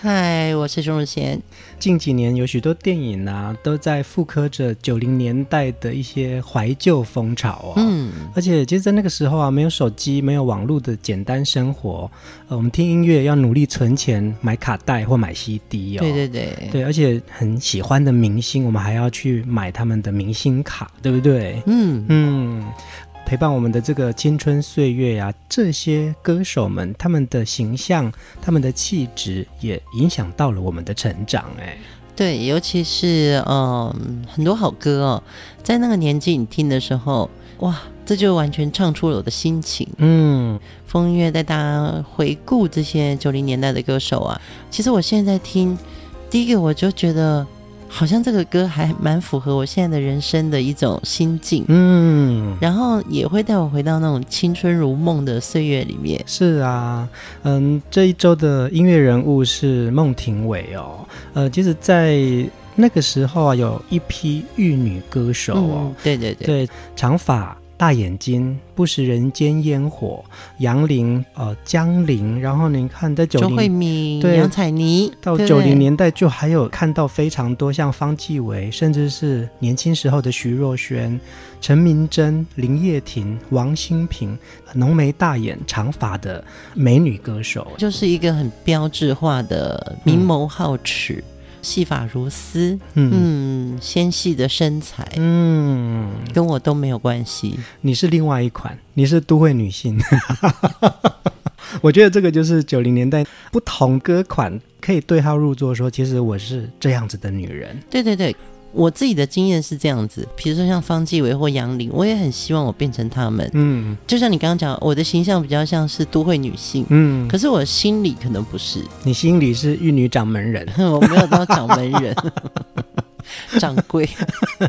嗨，我是熊汝贤。近几年有许多电影啊，都在复刻着九零年代的一些怀旧风潮哦。嗯，而且其实，在那个时候啊，没有手机、没有网络的简单生活，呃，我们听音乐要努力存钱买卡带或买 CD 哦。对对对，对，而且很喜欢的明星，我们还要去买他们的明星卡，对不对？嗯嗯。陪伴我们的这个青春岁月呀、啊，这些歌手们，他们的形象、他们的气质，也影响到了我们的成长。哎，对，尤其是嗯，很多好歌哦，在那个年纪你听的时候，哇，这就完全唱出了我的心情。嗯，疯音乐带大家回顾这些九零年代的歌手啊，其实我现在听，第一个我就觉得。好像这个歌还蛮符合我现在的人生的一种心境，嗯，然后也会带我回到那种青春如梦的岁月里面。是啊，嗯，这一周的音乐人物是孟庭苇哦，呃，其实，在那个时候啊，有一批玉女歌手哦，嗯、对对对，对，长发。大眼睛，不食人间烟火，杨林，呃，江玲，然后你看在九零，周慧敏，杨采妮，到九零年代就还有看到非常多像方季韦，甚至是年轻时候的徐若瑄、陈明真、林叶婷、王心平，浓眉大眼、长发的美女歌手，就是一个很标志化的明眸皓齿。嗯细发如丝，嗯，纤细的身材，嗯，跟我都没有关系。你是另外一款，你是都会女性。我觉得这个就是九零年代不同歌款可以对号入座，说其实我是这样子的女人。对对对。我自己的经验是这样子，比如说像方继伟或杨林，我也很希望我变成他们。嗯，就像你刚刚讲，我的形象比较像是都会女性。嗯，可是我心里可能不是。你心里是玉女掌门人，我没有当掌门人，掌柜。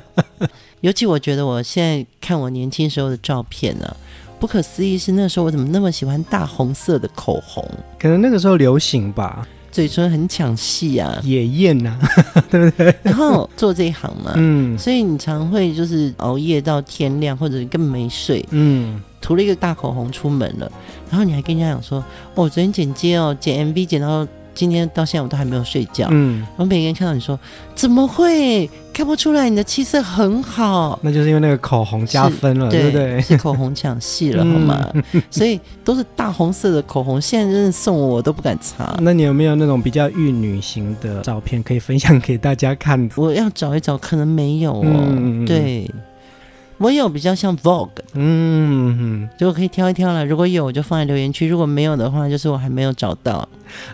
尤其我觉得我现在看我年轻时候的照片呢、啊，不可思议是那时候我怎么那么喜欢大红色的口红？可能那个时候流行吧。嘴唇很抢戏啊，野艳呐，对不对？然后做这一行嘛，嗯，所以你常会就是熬夜到天亮，或者根本没睡，嗯，涂了一个大口红出门了，然后你还跟人家讲说，哦，我昨天剪接哦，剪 MV 剪到。今天到现在我都还没有睡觉。嗯，我每个人看到你说，怎么会看不出来？你的气色很好，那就是因为那个口红加分了，对不对？是口红抢戏了，好吗？嗯、所以都是大红色的口红，现在真的送我，我都不敢擦。那你有没有那种比较玉女型的照片可以分享给大家看？我要找一找，可能没有哦。嗯、对。我有比较像 Vogue，嗯，就可以挑一挑了。如果有，我就放在留言区；如果没有的话，就是我还没有找到。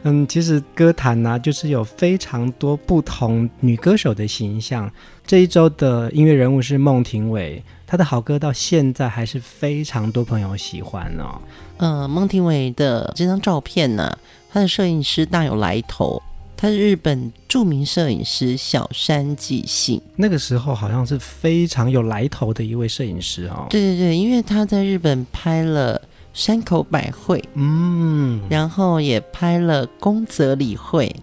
嗯，其实歌坛呢、啊，就是有非常多不同女歌手的形象。这一周的音乐人物是孟庭苇，她的好歌到现在还是非常多朋友喜欢哦。呃，孟庭苇的这张照片呢、啊，她的摄影师大有来头。他是日本著名摄影师小山纪信，那个时候好像是非常有来头的一位摄影师哦。对对对，因为他在日本拍了山口百惠，嗯，然后也拍了宫泽理惠，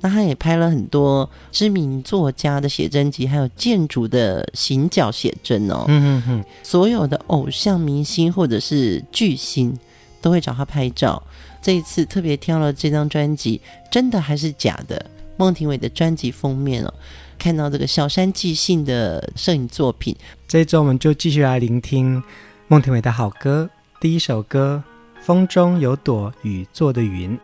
那他也拍了很多知名作家的写真集，还有建筑的行脚写真哦。嗯嗯嗯，所有的偶像明星或者是巨星都会找他拍照。这一次特别挑了这张专辑，真的还是假的？孟庭苇的专辑封面哦，看到这个小山寄信的摄影作品。这一周我们就继续来聆听孟庭苇的好歌，第一首歌《风中有朵雨做的云》。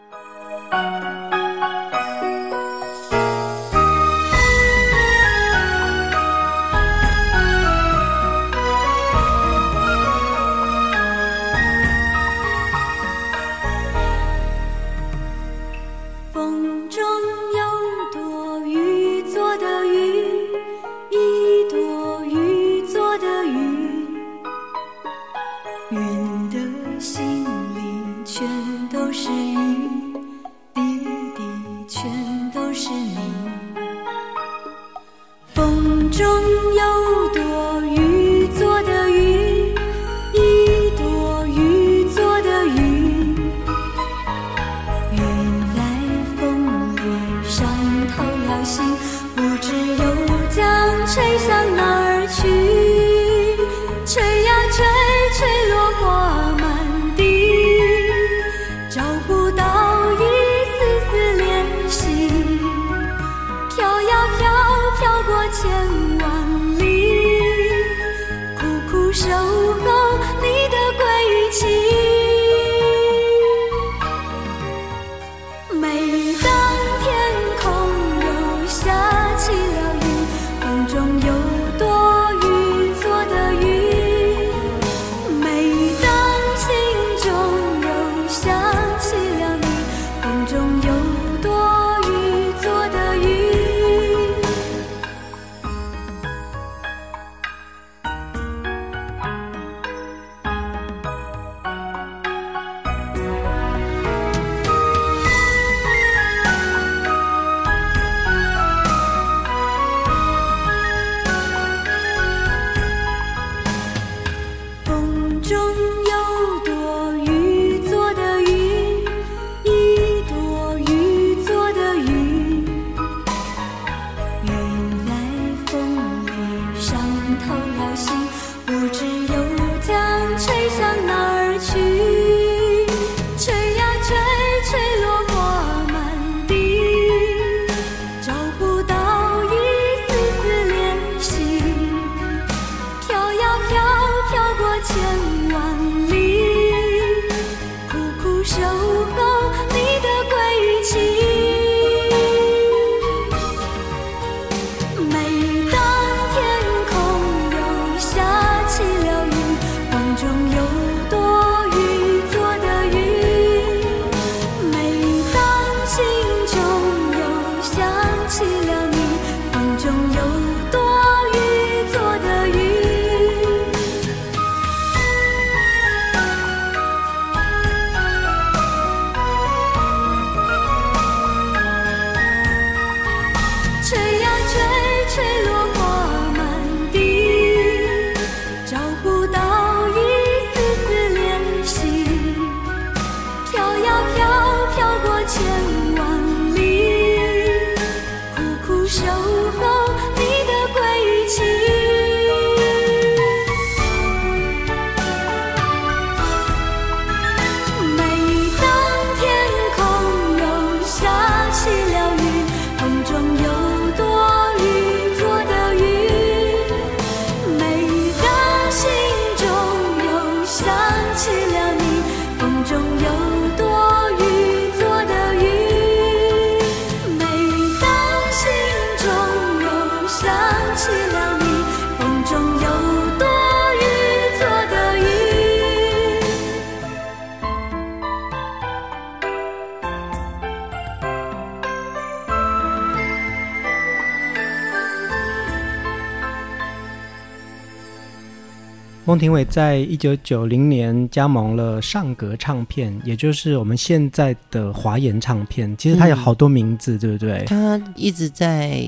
孟庭伟在一九九零年加盟了上格唱片，也就是我们现在的华研唱片。其实他有好多名字，嗯、对不对？他一直在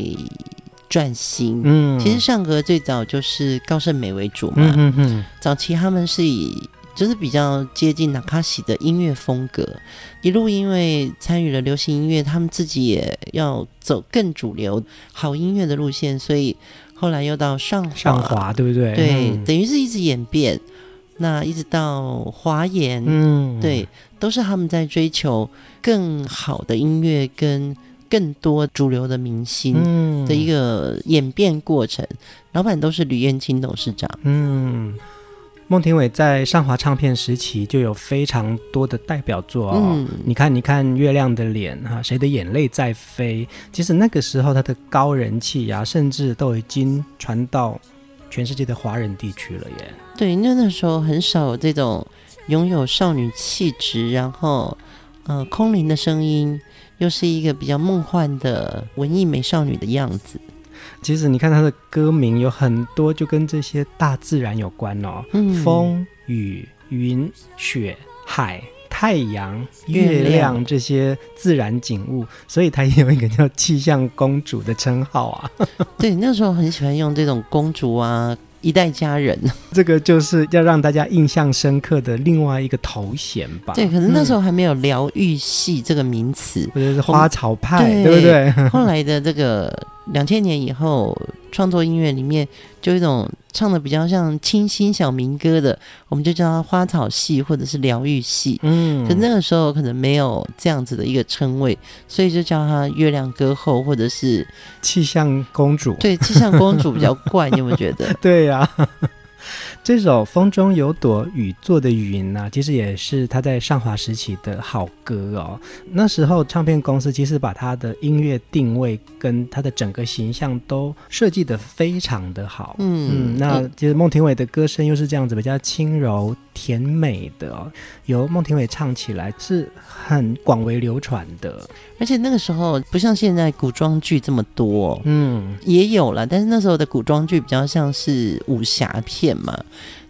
转型。嗯，其实上格最早就是高胜美为主嘛。嗯嗯嗯。早期他们是以就是比较接近那卡西的音乐风格，一路因为参与了流行音乐，他们自己也要走更主流好音乐的路线，所以。后来又到上华，上华对不对？对，嗯、等于是一直演变。那一直到华研，嗯，对，都是他们在追求更好的音乐跟更多主流的明星的一个演变过程。嗯、老板都是吕燕青董事长，嗯。孟庭苇在上华唱片时期就有非常多的代表作哦，嗯、你看，你看《月亮的脸》哈，《谁的眼泪在飞》，其实那个时候他的高人气呀、啊，甚至都已经传到全世界的华人地区了耶。对，那那时候很少有这种拥有少女气质，然后呃空灵的声音，又是一个比较梦幻的文艺美少女的样子。其实你看他的歌名有很多就跟这些大自然有关哦，嗯、风、雨、云、雪、海。太阳、月亮这些自然景物，所以他也有一个叫气象公主的称号啊。对，那时候很喜欢用这种公主啊。一代佳人，这个就是要让大家印象深刻的另外一个头衔吧。对，可是那时候还没有疗愈系这个名词，或者是花草派，对，对不对？后来的这个两千年以后，创作音乐里面就一种。唱的比较像清新小民歌的，我们就叫它花草系或者是疗愈系。嗯，可那个时候可能没有这样子的一个称谓，所以就叫它月亮歌后或者是气象公主。对，气象公主比较怪，你有没有觉得？对呀、啊。这首《风中有朵雨做的云》呢，其实也是他在上华时期的好歌哦。那时候唱片公司其实把他的音乐定位跟他的整个形象都设计得非常的好。嗯嗯，那其实孟庭苇的歌声又是这样子比较轻柔甜美的哦，由孟庭苇唱起来是很广为流传的。而且那个时候不像现在古装剧这么多，嗯，也有了，但是那时候的古装剧比较像是武侠片嘛，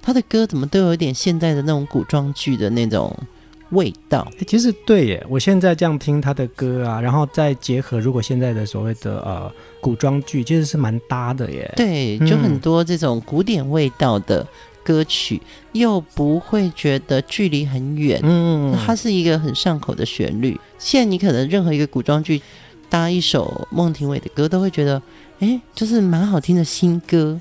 他的歌怎么都有点现在的那种古装剧的那种味道。欸，其实对耶，我现在这样听他的歌啊，然后再结合如果现在的所谓的呃古装剧，其实是蛮搭的耶。对，就很多这种古典味道的。歌曲又不会觉得距离很远，嗯，它是一个很上口的旋律。现在你可能任何一个古装剧搭一首孟庭苇的歌，都会觉得，哎，就是蛮好听的新歌。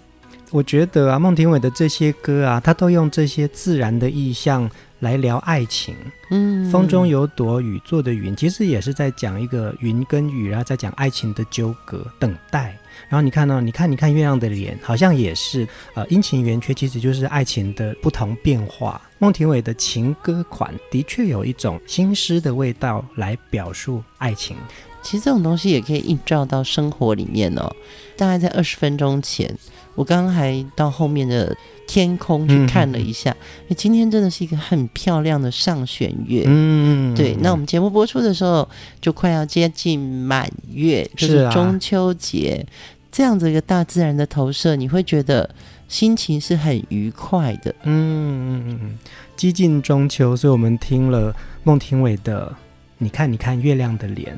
我觉得啊，孟庭苇的这些歌啊，他都用这些自然的意象来聊爱情。嗯，风中有朵雨做的云，其实也是在讲一个云跟雨，然后在讲爱情的纠葛、等待。然后你看到、哦？你看，你看月亮的脸，好像也是呃，阴晴圆缺，其实就是爱情的不同变化。孟庭苇的情歌款的确有一种新诗的味道来表述爱情。其实这种东西也可以映照到生活里面哦。大概在二十分钟前，我刚刚还到后面的天空去看了一下，嗯、今天真的是一个很漂亮的上弦月。嗯，对。那我们节目播出的时候，就快要接近满月，就是中秋节。这样子一个大自然的投射，你会觉得心情是很愉快的。嗯嗯嗯，接近中秋，所以我们听了孟庭苇的《你看你看月亮的脸》。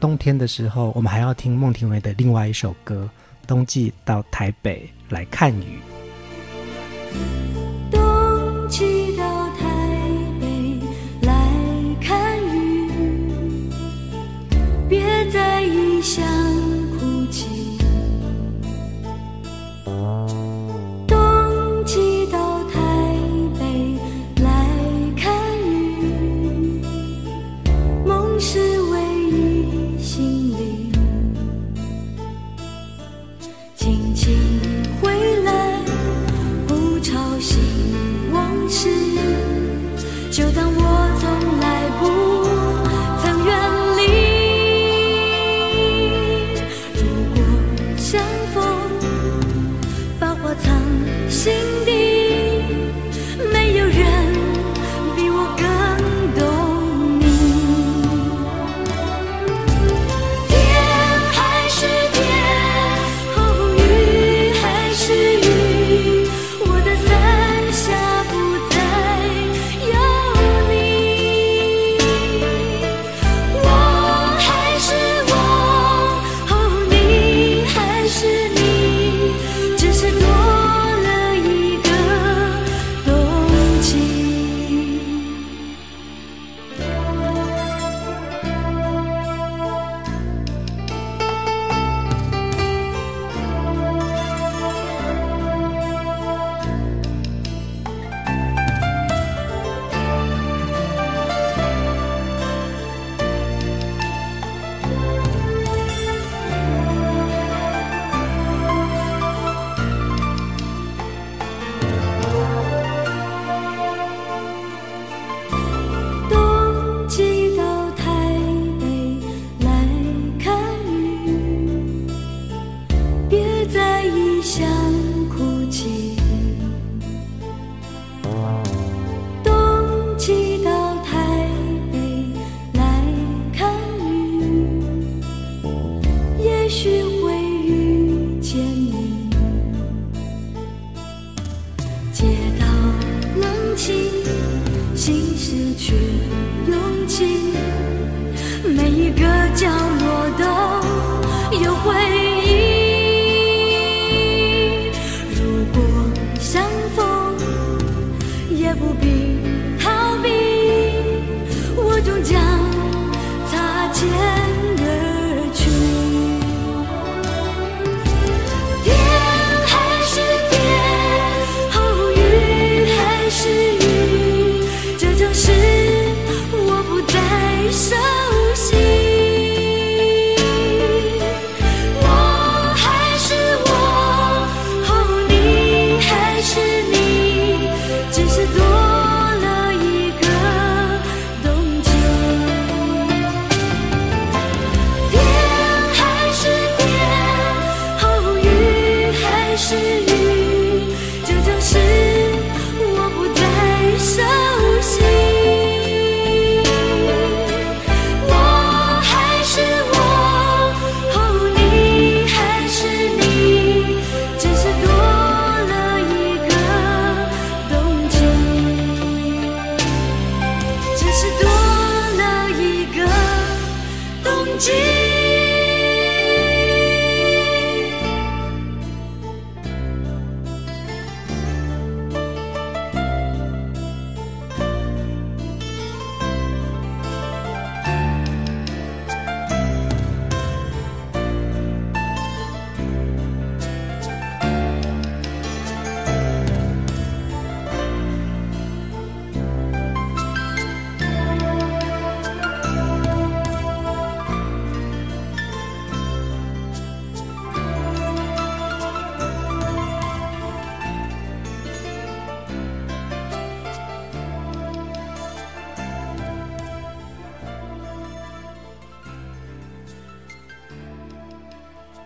冬天的时候，我们还要听孟庭苇的另外一首歌《冬季到台北来看雨》。冬季到台北来看雨，别在异乡。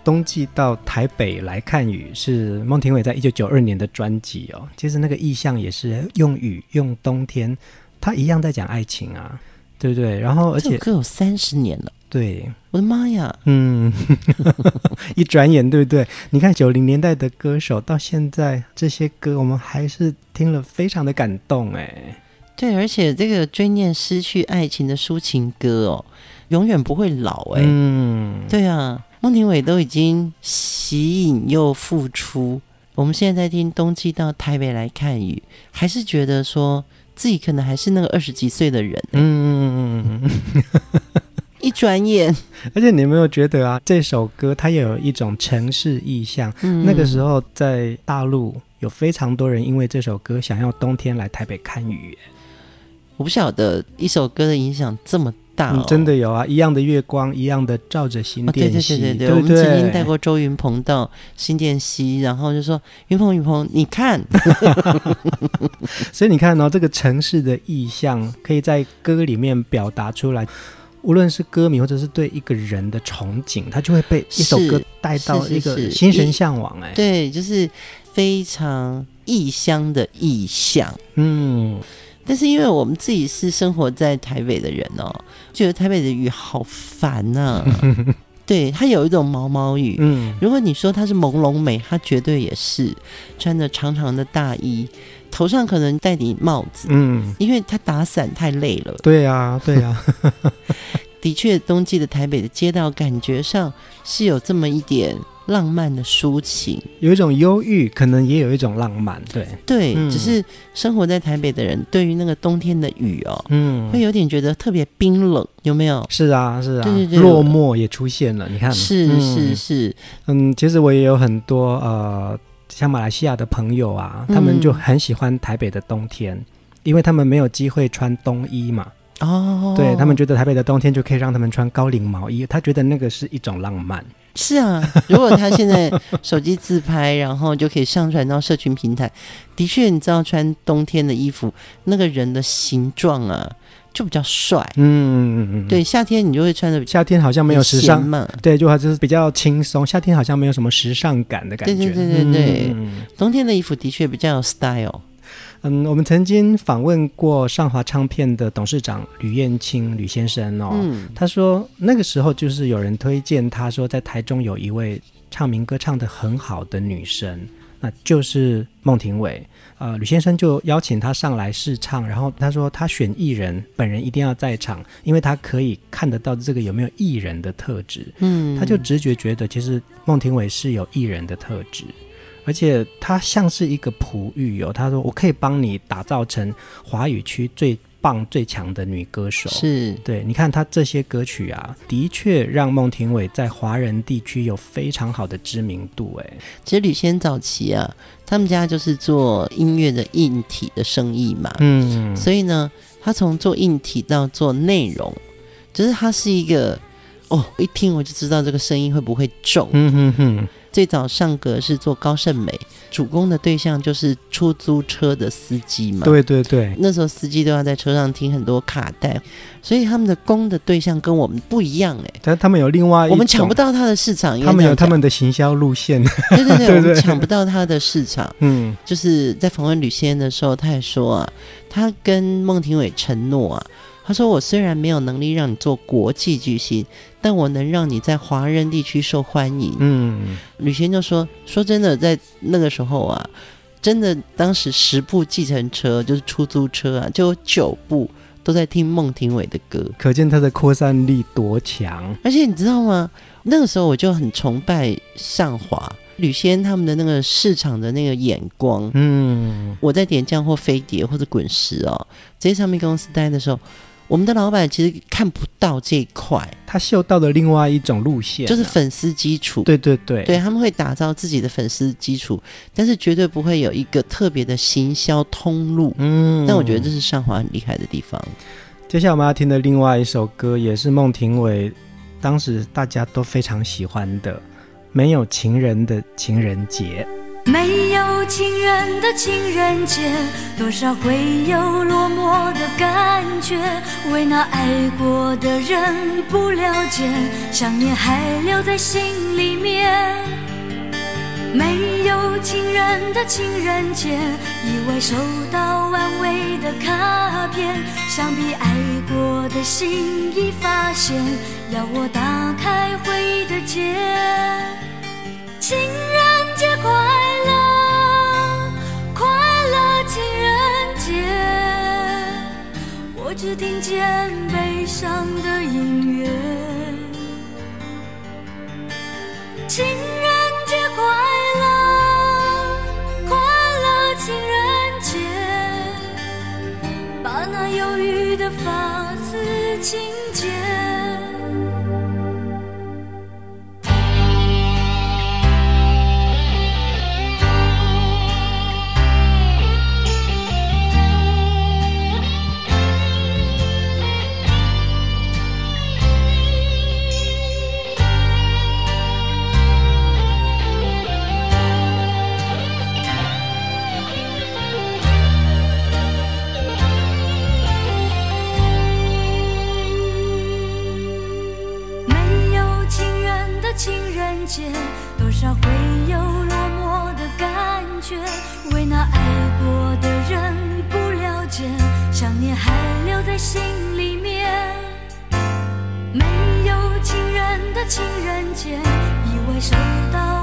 冬季到台北来看雨，是孟庭苇在一九九二年的专辑哦。其实那个意象也是用雨，用冬天，他一样在讲爱情啊，对不对？然后而且这歌有三十年了，对，我的妈呀，嗯，一转眼，对不对？你看九零年代的歌手到现在这些歌，我们还是听了非常的感动哎。对，而且这个追念失去爱情的抒情歌哦，永远不会老哎。嗯，对啊。孟庭苇都已经吸引又复出，我们现在在听《冬季到台北来看雨》，还是觉得说自己可能还是那个二十几岁的人。嗯嗯嗯嗯，一转眼，而且你有没有觉得啊？这首歌它也有一种城市意象。嗯，那个时候在大陆有非常多人因为这首歌想要冬天来台北看雨。我不晓得一首歌的影响这么。哦嗯、真的有啊，一样的月光，一样的照着新店溪。哦、对，对，对，对，对对对，我们曾经带过周云鹏到新店溪，然后就说：“云鹏，云鹏，你看。” 所以你看哦，这个城市的意象可以在歌里面表达出来，无论是歌迷或者是对一个人的憧憬，他就会被一首歌带到一个心神向往。哎，对，就是非常异乡的意象。嗯。但是因为我们自己是生活在台北的人哦，觉得台北的雨好烦呐、啊。对，它有一种毛毛雨。嗯，如果你说它是朦胧美，它绝对也是穿着长长的大衣，头上可能戴顶帽子。嗯，因为它打伞太累了。对呀，对呀。的确，冬季的台北的街道感觉上是有这么一点。浪漫的抒情，有一种忧郁，可能也有一种浪漫，对。对，嗯、只是生活在台北的人，对于那个冬天的雨哦，嗯，会有点觉得特别冰冷，有没有？是啊，是啊，对对对，落寞也出现了，你看，是是是，嗯，其实我也有很多呃，像马来西亚的朋友啊，他们就很喜欢台北的冬天，嗯、因为他们没有机会穿冬衣嘛，哦，对他们觉得台北的冬天就可以让他们穿高领毛衣，他觉得那个是一种浪漫。是啊，如果他现在手机自拍，然后就可以上传到社群平台。的确，你知道穿冬天的衣服，那个人的形状啊，就比较帅。嗯嗯嗯。对，夏天你就会穿的，夏天好像没有时尚嘛。对，就还是比较轻松。夏天好像没有什么时尚感的感觉。对对对对对，嗯、冬天的衣服的确比较有 style。嗯，我们曾经访问过上华唱片的董事长吕燕青吕先生哦，嗯、他说那个时候就是有人推荐他说在台中有一位唱民歌唱得很好的女生，那就是孟庭苇。呃，吕先生就邀请他上来试唱，然后他说他选艺人本人一定要在场，因为他可以看得到这个有没有艺人的特质。嗯，他就直觉觉得其实孟庭苇是有艺人的特质，而且他像是一个璞玉哦。他说我可以帮你打造成华语区最棒最强的女歌手。是对，你看他这些歌曲啊，的确让孟庭苇在华人地区有非常好的知名度。哎，其实吕先早期啊。他们家就是做音乐的硬体的生意嘛，嗯，所以呢，他从做硬体到做内容，就是他是一个，哦，一听我就知道这个声音会不会重，嗯哼哼。最早上格是做高胜美，主攻的对象就是出租车的司机嘛。对对对，那时候司机都要在车上听很多卡带，所以他们的攻的对象跟我们不一样哎。但他们有另外我们抢不到他的市场，他们有他们的行销路线。对对对，对 对对，我们抢不到他的市场。嗯，就是在访问吕先的时候，他也说啊，他跟孟庭苇承诺啊。他说：“我虽然没有能力让你做国际巨星，但我能让你在华人地区受欢迎。”嗯，吕先就说：“说真的，在那个时候啊，真的当时十部计程车就是出租车啊，就有九部都在听孟庭苇的歌，可见他的扩散力多强。而且你知道吗？那个时候我就很崇拜上华吕先他们的那个市场的那个眼光。嗯，我在点将或飞碟或者滚石哦这些唱片公司待的时候。”我们的老板其实看不到这一块，他嗅到了另外一种路线，就是粉丝基础。对对对，对他们会打造自己的粉丝基础，但是绝对不会有一个特别的行销通路。嗯，但我觉得这是上华很厉害的地方。接下来我们要听的另外一首歌，也是孟庭苇当时大家都非常喜欢的《没有情人的情人节》。没有情人的情人节，多少会有落寞的感觉，为那爱过的人不了解，想念还留在心里面。没有情人的情人节，意外收到安慰的卡片，想必爱过的心已发现，要我打开回忆的结。情人节快乐。快乐情人节我只听见悲伤的音乐，情人节快乐，快乐情人节，把那忧郁的发丝轻情人节，意外收到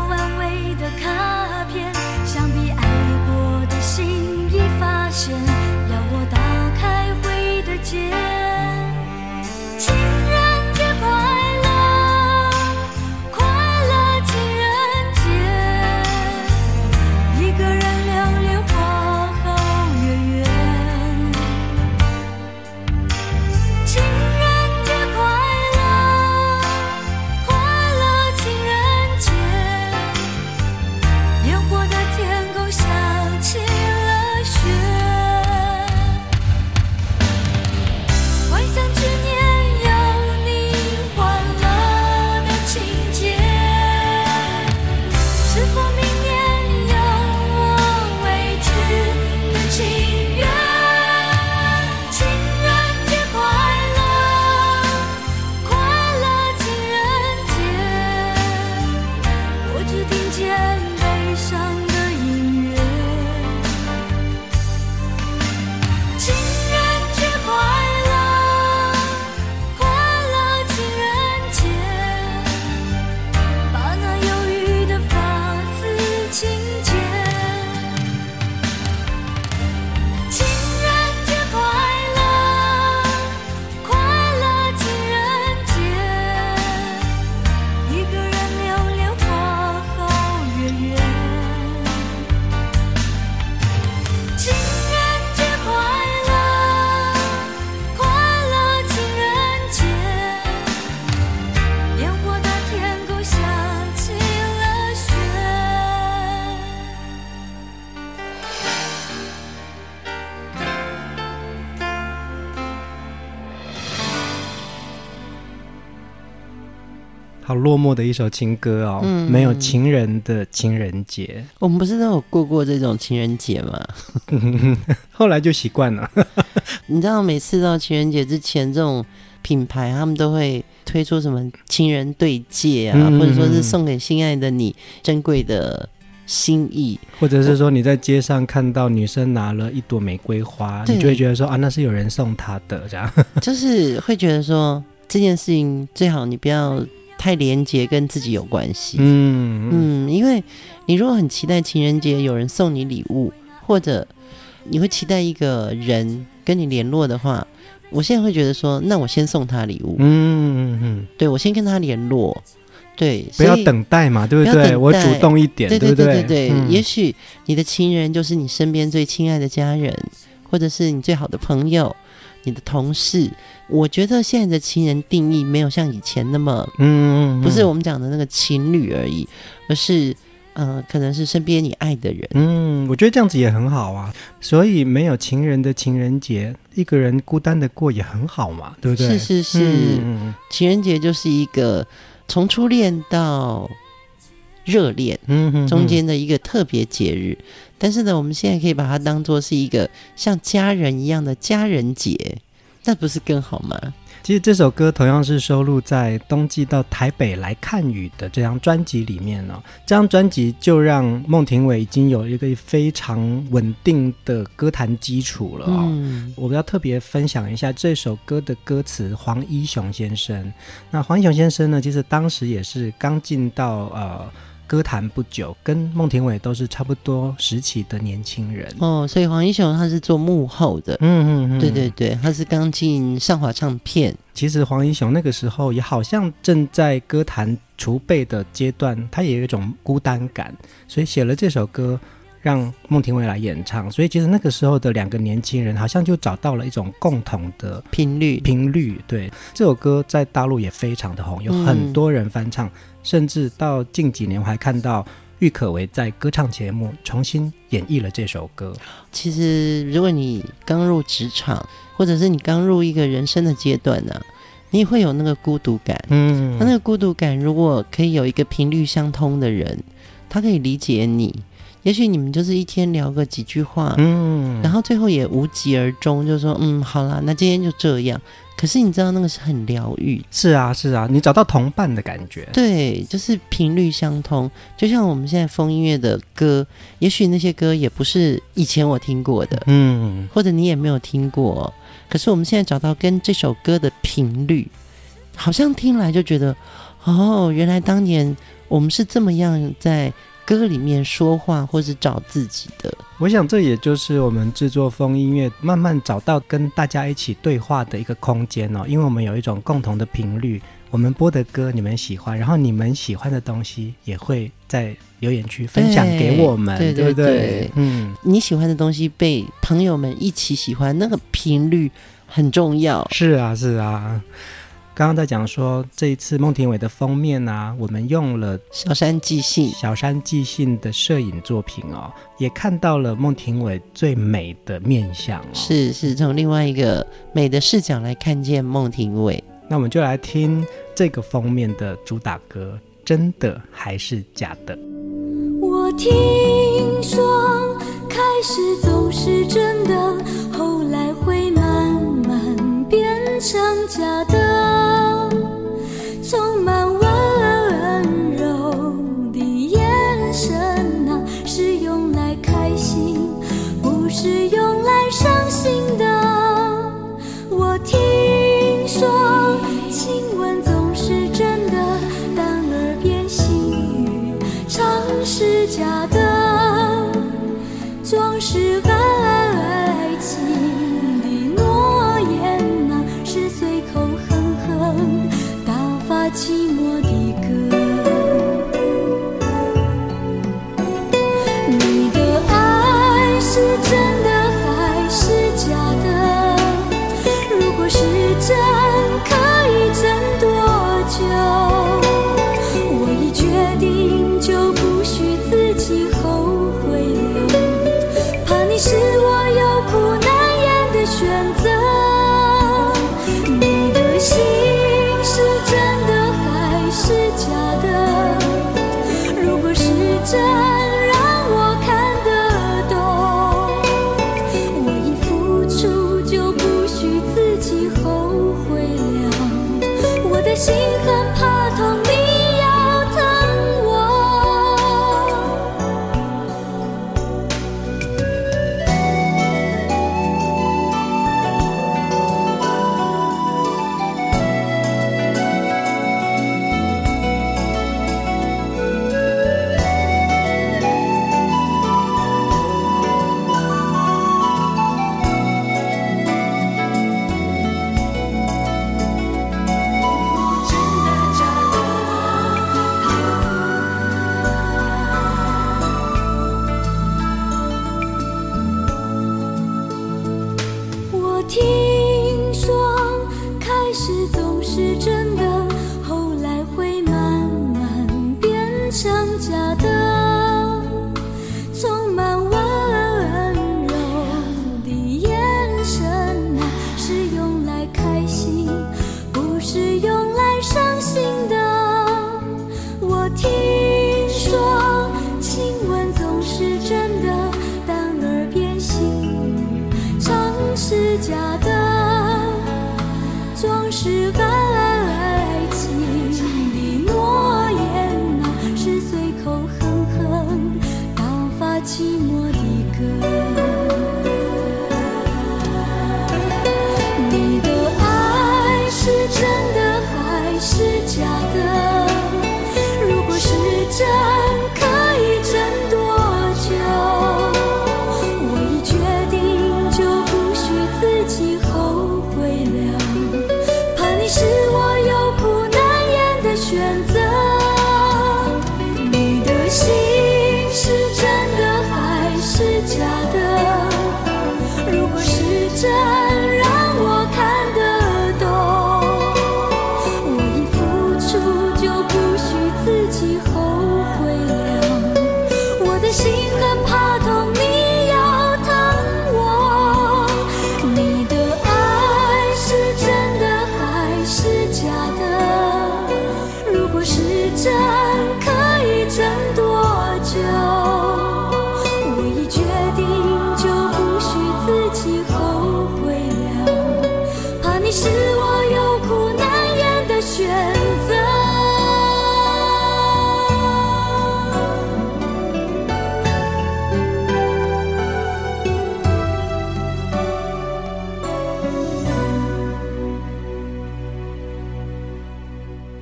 落寞的一首情歌哦，嗯、没有情人的情人节。我们不是都有过过这种情人节吗？后来就习惯了。你知道，每次到情人节之前，这种品牌他们都会推出什么情人对戒啊，嗯、或者说是送给心爱的你珍贵的心意，或者是说你在街上看到女生拿了一朵玫瑰花，你就会觉得说啊，那是有人送她的，这样 就是会觉得说这件事情最好你不要。太廉洁跟自己有关系，嗯嗯，因为你如果很期待情人节有人送你礼物，或者你会期待一个人跟你联络的话，我现在会觉得说，那我先送他礼物，嗯嗯嗯，对，我先跟他联络，对，不要等待嘛，对不对？我主动一点，对对对对？对，嗯、也许你的情人就是你身边最亲爱的家人，或者是你最好的朋友。你的同事，我觉得现在的情人定义没有像以前那么，嗯，不是我们讲的那个情侣而已，而是，呃，可能是身边你爱的人。嗯，我觉得这样子也很好啊。所以没有情人的情人节，一个人孤单的过也很好嘛，对不对？是是是，嗯，情人节就是一个从初恋到热恋，嗯，中间的一个特别节日。但是呢，我们现在可以把它当做是一个像家人一样的家人节，那不是更好吗？其实这首歌同样是收录在《冬季到台北来看雨》的这张专辑里面哦。这张专辑就让孟庭苇已经有一个非常稳定的歌坛基础了哦。嗯，我们要特别分享一下这首歌的歌词，黄一雄先生。那黄一雄先生呢，其实当时也是刚进到呃。歌坛不久，跟孟庭苇都是差不多时期的年轻人。哦，所以黄英雄他是做幕后的，嗯嗯嗯，对对对，他是刚进上华唱片。其实黄英雄那个时候也好像正在歌坛储备的阶段，他也有一种孤单感，所以写了这首歌让孟庭苇来演唱。所以其实那个时候的两个年轻人好像就找到了一种共同的频率，频率。对，这首歌在大陆也非常的红，有很多人翻唱。嗯甚至到近几年，我还看到郁可唯在歌唱节目重新演绎了这首歌。其实，如果你刚入职场，或者是你刚入一个人生的阶段呢、啊，你也会有那个孤独感。嗯，那那个孤独感，如果可以有一个频率相通的人，他可以理解你。也许你们就是一天聊个几句话，嗯，然后最后也无疾而终，就说嗯，好啦，那今天就这样。可是你知道那个是很疗愈，是啊是啊，你找到同伴的感觉，对，就是频率相通。就像我们现在风音乐的歌，也许那些歌也不是以前我听过的，嗯，或者你也没有听过。可是我们现在找到跟这首歌的频率，好像听来就觉得，哦，原来当年我们是这么样在。歌里面说话，或是找自己的，我想这也就是我们制作风音乐，慢慢找到跟大家一起对话的一个空间哦。因为我们有一种共同的频率，我们播的歌你们喜欢，然后你们喜欢的东西也会在留言区分享给我们，对，对不对？对对对，嗯，你喜欢的东西被朋友们一起喜欢，那个频率很重要。是啊，是啊。刚刚在讲说，这一次孟庭苇的封面啊，我们用了小山寄信、小山寄信的摄影作品哦，也看到了孟庭苇最美的面相哦。是，是从另外一个美的视角来看见孟庭苇。那我们就来听这个封面的主打歌，真的还是假的？我听说，开始总是真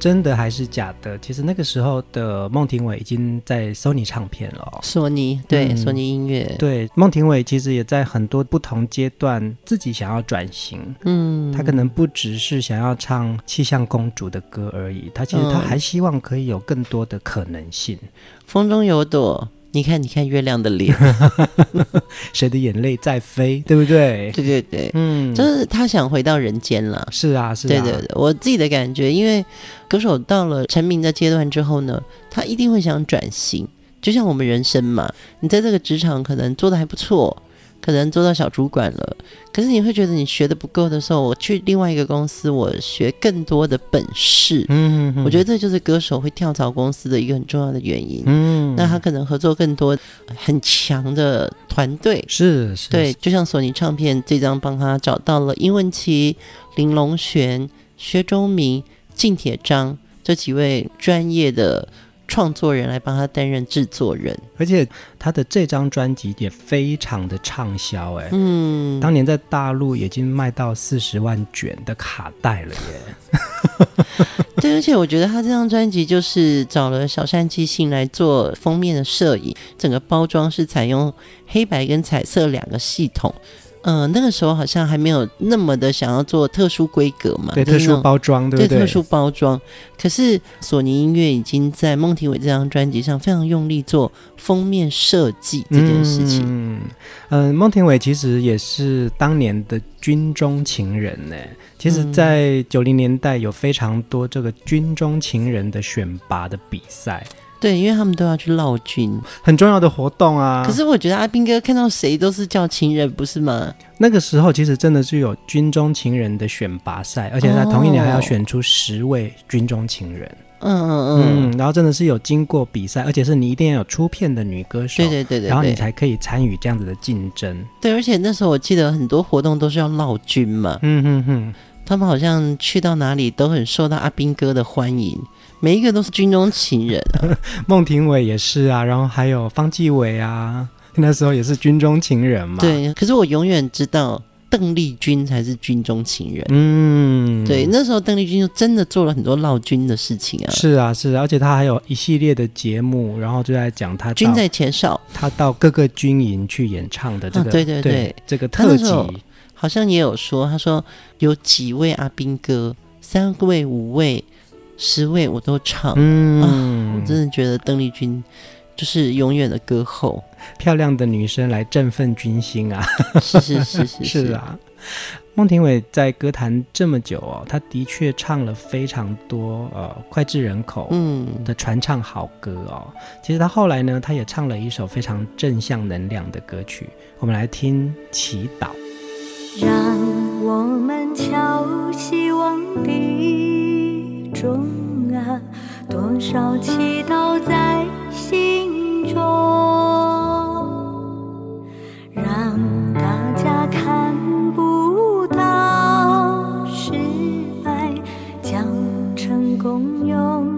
真的还是假的？其实那个时候的孟庭苇已经在 Sony 唱片了哦。索尼对，索尼、嗯、音乐对。孟庭苇其实也在很多不同阶段自己想要转型。嗯，他可能不只是想要唱气象公主的歌而已，他其实他还希望可以有更多的可能性。嗯、风中有朵。你看，你看月亮的脸，谁的眼泪在飞，对不对？对对对，嗯，就是他想回到人间了。是啊，是啊，对对对，我自己的感觉，因为歌手到了成名的阶段之后呢，他一定会想转型，就像我们人生嘛，你在这个职场可能做的还不错。可能做到小主管了，可是你会觉得你学的不够的时候，我去另外一个公司，我学更多的本事。嗯我觉得这就是歌手会跳槽公司的一个很重要的原因。嗯，那他可能合作更多很强的团队。是是，对，就像索尼唱片这张帮他找到了殷文琪、林隆璇、薛忠明、靳铁章这几位专业的。创作人来帮他担任制作人，而且他的这张专辑也非常的畅销，哎，嗯，当年在大陆已经卖到四十万卷的卡带了耶。对，而且我觉得他这张专辑就是找了小山纪信来做封面的摄影，整个包装是采用黑白跟彩色两个系统。嗯、呃，那个时候好像还没有那么的想要做特殊规格嘛，对，特殊包装，对不对？对，特殊包装。可是索尼音乐已经在孟庭苇这张专辑上非常用力做封面设计这件事情。嗯，呃，孟庭苇其实也是当年的军中情人呢。其实，在九零年代有非常多这个军中情人的选拔的比赛。对，因为他们都要去劳军，很重要的活动啊。可是我觉得阿兵哥看到谁都是叫情人，不是吗？那个时候其实真的是有军中情人的选拔赛，而且在同一年还要选出十位军中情人。嗯嗯嗯，嗯，然后真的是有经过比赛，而且是你一定要有出片的女歌手，对对对对，然后你才可以参与这样子的竞争。对，而且那时候我记得很多活动都是要闹军嘛。嗯哼哼，他们好像去到哪里都很受到阿兵哥的欢迎。每一个都是军中情人啊，孟庭苇也是啊，然后还有方季惟啊，那时候也是军中情人嘛。对，可是我永远知道邓丽君才是军中情人。嗯，对，那时候邓丽君就真的做了很多闹军的事情啊。是啊，是啊，而且她还有一系列的节目，然后就在讲她军在前哨，她到各个军营去演唱的这个，啊、对对对，对，这个特辑好像也有说，他说有几位阿兵哥，三位五位。十位我都唱，嗯、啊，我真的觉得邓丽君就是永远的歌后，漂亮的女生来振奋军心啊！是是是是是啊！孟庭苇在歌坛这么久哦，她的确唱了非常多呃脍炙人口嗯的传唱好歌哦。嗯、其实她后来呢，她也唱了一首非常正向能量的歌曲，我们来听《祈祷》。让我们敲希望的中啊，多少祈祷在心中，让大家看不到失败，将成功拥。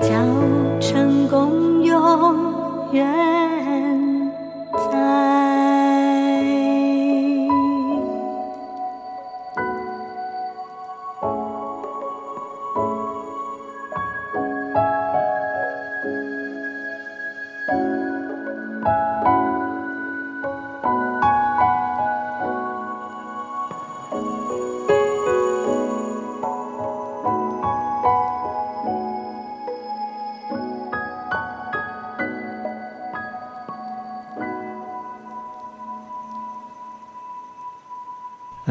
叫成功永远。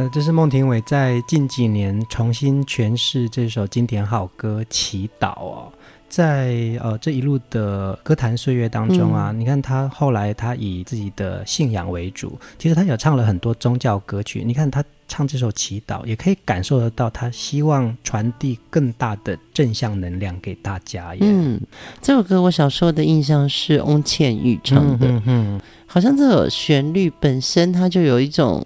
呃，这是孟庭苇在近几年重新诠释这首经典好歌《祈祷》哦，在呃这一路的歌坛岁月当中啊，嗯、你看他后来他以自己的信仰为主，其实他有唱了很多宗教歌曲。你看他唱这首《祈祷》，也可以感受得到他希望传递更大的正向能量给大家。嗯，这首歌我小时候的印象是翁倩玉唱的，嗯，嗯，好像这首旋律本身它就有一种。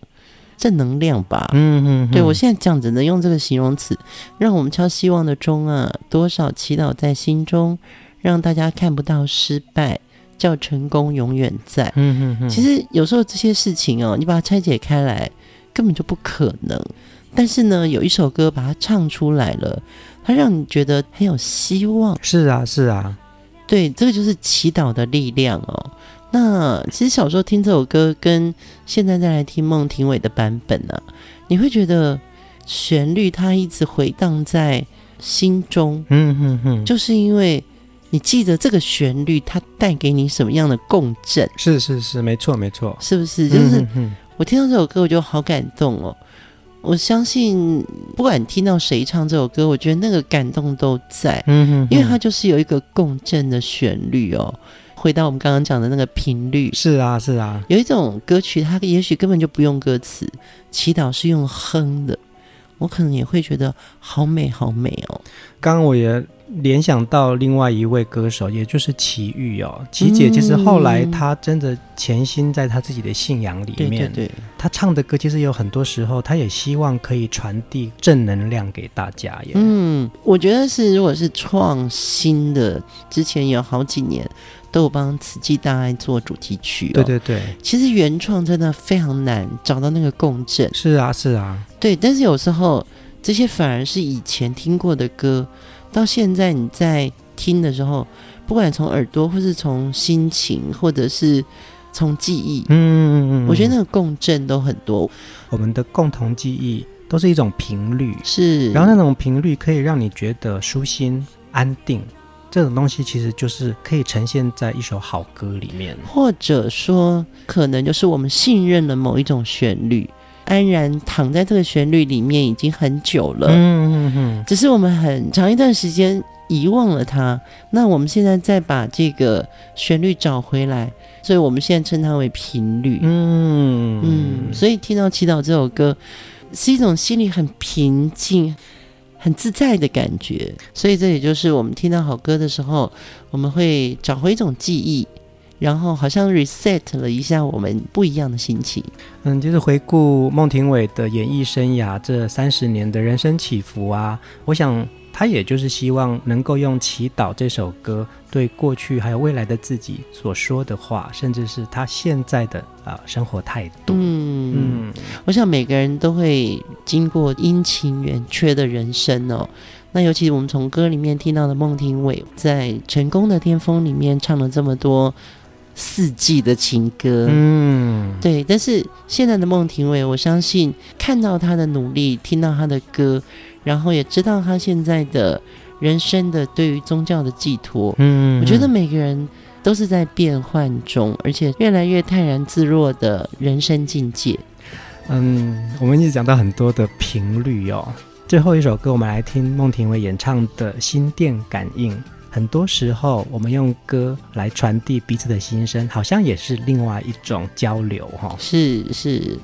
正能量吧，嗯嗯，对，我现在讲只能用这个形容词，让我们敲希望的钟啊，多少祈祷在心中，让大家看不到失败，叫成功永远在。嗯嗯，其实有时候这些事情哦，你把它拆解开来，根本就不可能。但是呢，有一首歌把它唱出来了，它让你觉得很有希望。是啊，是啊，对，这个就是祈祷的力量哦。那其实小时候听这首歌，跟现在再来听孟庭苇的版本呢、啊，你会觉得旋律它一直回荡在心中，嗯哼哼，就是因为你记得这个旋律，它带给你什么样的共振？是是是，没错没错，是不是？就是我听到这首歌，我就好感动哦。我相信，不管听到谁唱这首歌，我觉得那个感动都在。嗯哼，因为它就是有一个共振的旋律哦。回到我们刚刚讲的那个频率，是啊是啊，有一种歌曲，它也许根本就不用歌词，祈祷是用哼的，我可能也会觉得好美好美哦。刚刚我也。联想到另外一位歌手，也就是齐豫哦，齐姐其实后来她真的潜心在她自己的信仰里面，嗯、对，对对，她唱的歌其实有很多时候，她也希望可以传递正能量给大家耶。嗯，我觉得是，如果是创新的，之前有好几年都有帮《慈济大爱》做主题曲，哦，对对对，其实原创真的非常难找到那个共振。是啊，是啊，对，但是有时候这些反而是以前听过的歌。到现在你在听的时候，不管从耳朵，或是从心情，或者是从记忆，嗯嗯嗯，我觉得那个共振都很多。我们的共同记忆都是一种频率，是，然后那种频率可以让你觉得舒心、安定，这种东西其实就是可以呈现在一首好歌里面，或者说，可能就是我们信任了某一种旋律。安然躺在这个旋律里面已经很久了，嗯嗯嗯，只是我们很长一段时间遗忘了它。那我们现在再把这个旋律找回来，所以我们现在称它为频率，嗯嗯。所以听到《祈祷》这首歌，是一种心里很平静、很自在的感觉。所以这也就是我们听到好歌的时候，我们会找回一种记忆。然后好像 reset 了一下我们不一样的心情。嗯，就是回顾孟庭苇的演艺生涯这三十年的人生起伏啊，我想他也就是希望能够用《祈祷》这首歌对过去还有未来的自己所说的话，甚至是他现在的啊、呃、生活态度。嗯嗯，我想每个人都会经过阴晴圆缺的人生哦。那尤其我们从歌里面听到的孟庭苇在《成功的巅峰》里面唱了这么多。四季的情歌，嗯，对。但是现在的孟庭苇，我相信看到他的努力，听到他的歌，然后也知道他现在的人生的对于宗教的寄托，嗯，我觉得每个人都是在变换中，而且越来越泰然自若的人生境界。嗯，我们一直讲到很多的频率哦，最后一首歌，我们来听孟庭苇演唱的《心电感应》。很多时候，我们用歌来传递彼此的心声，好像也是另外一种交流，哈。是是，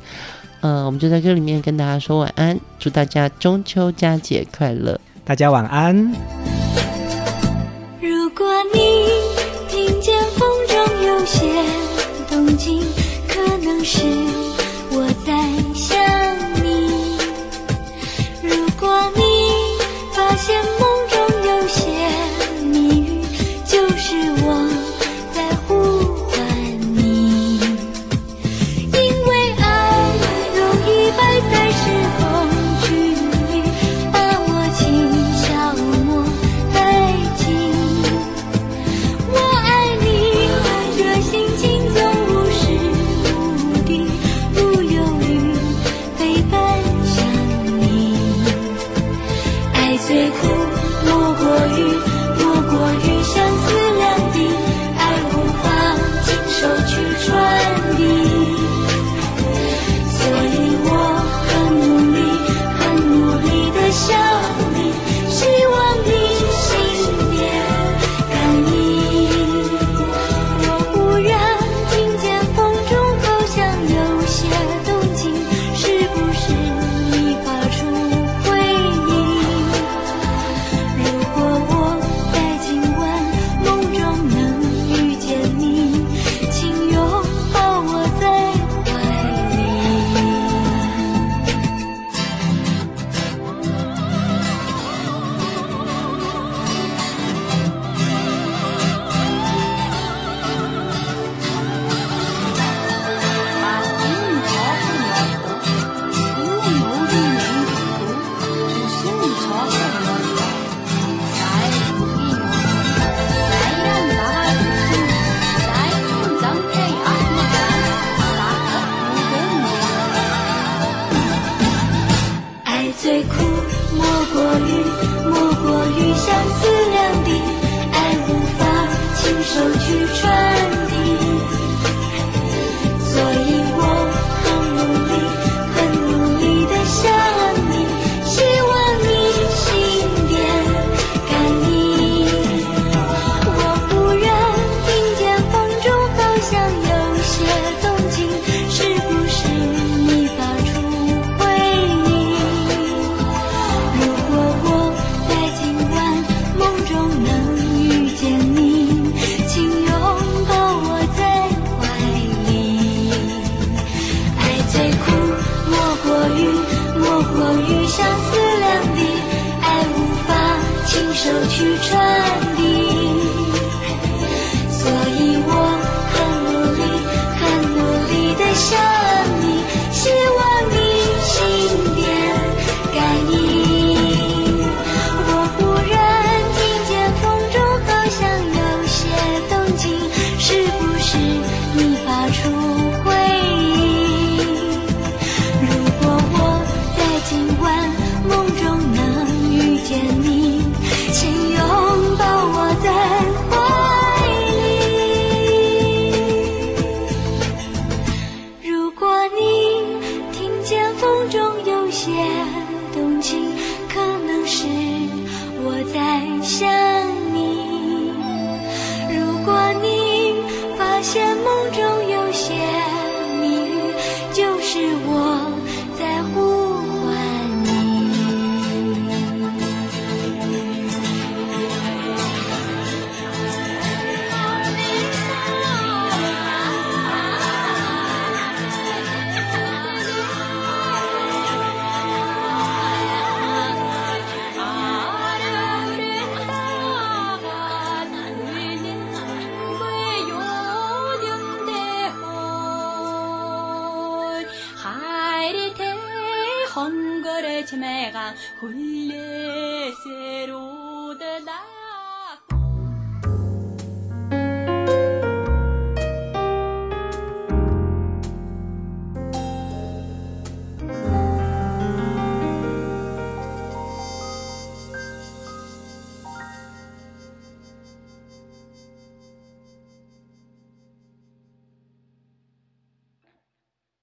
呃，我们就在这里面跟大家说晚安，祝大家中秋佳节快乐，大家晚安。如果你听见风中有些动静，可能是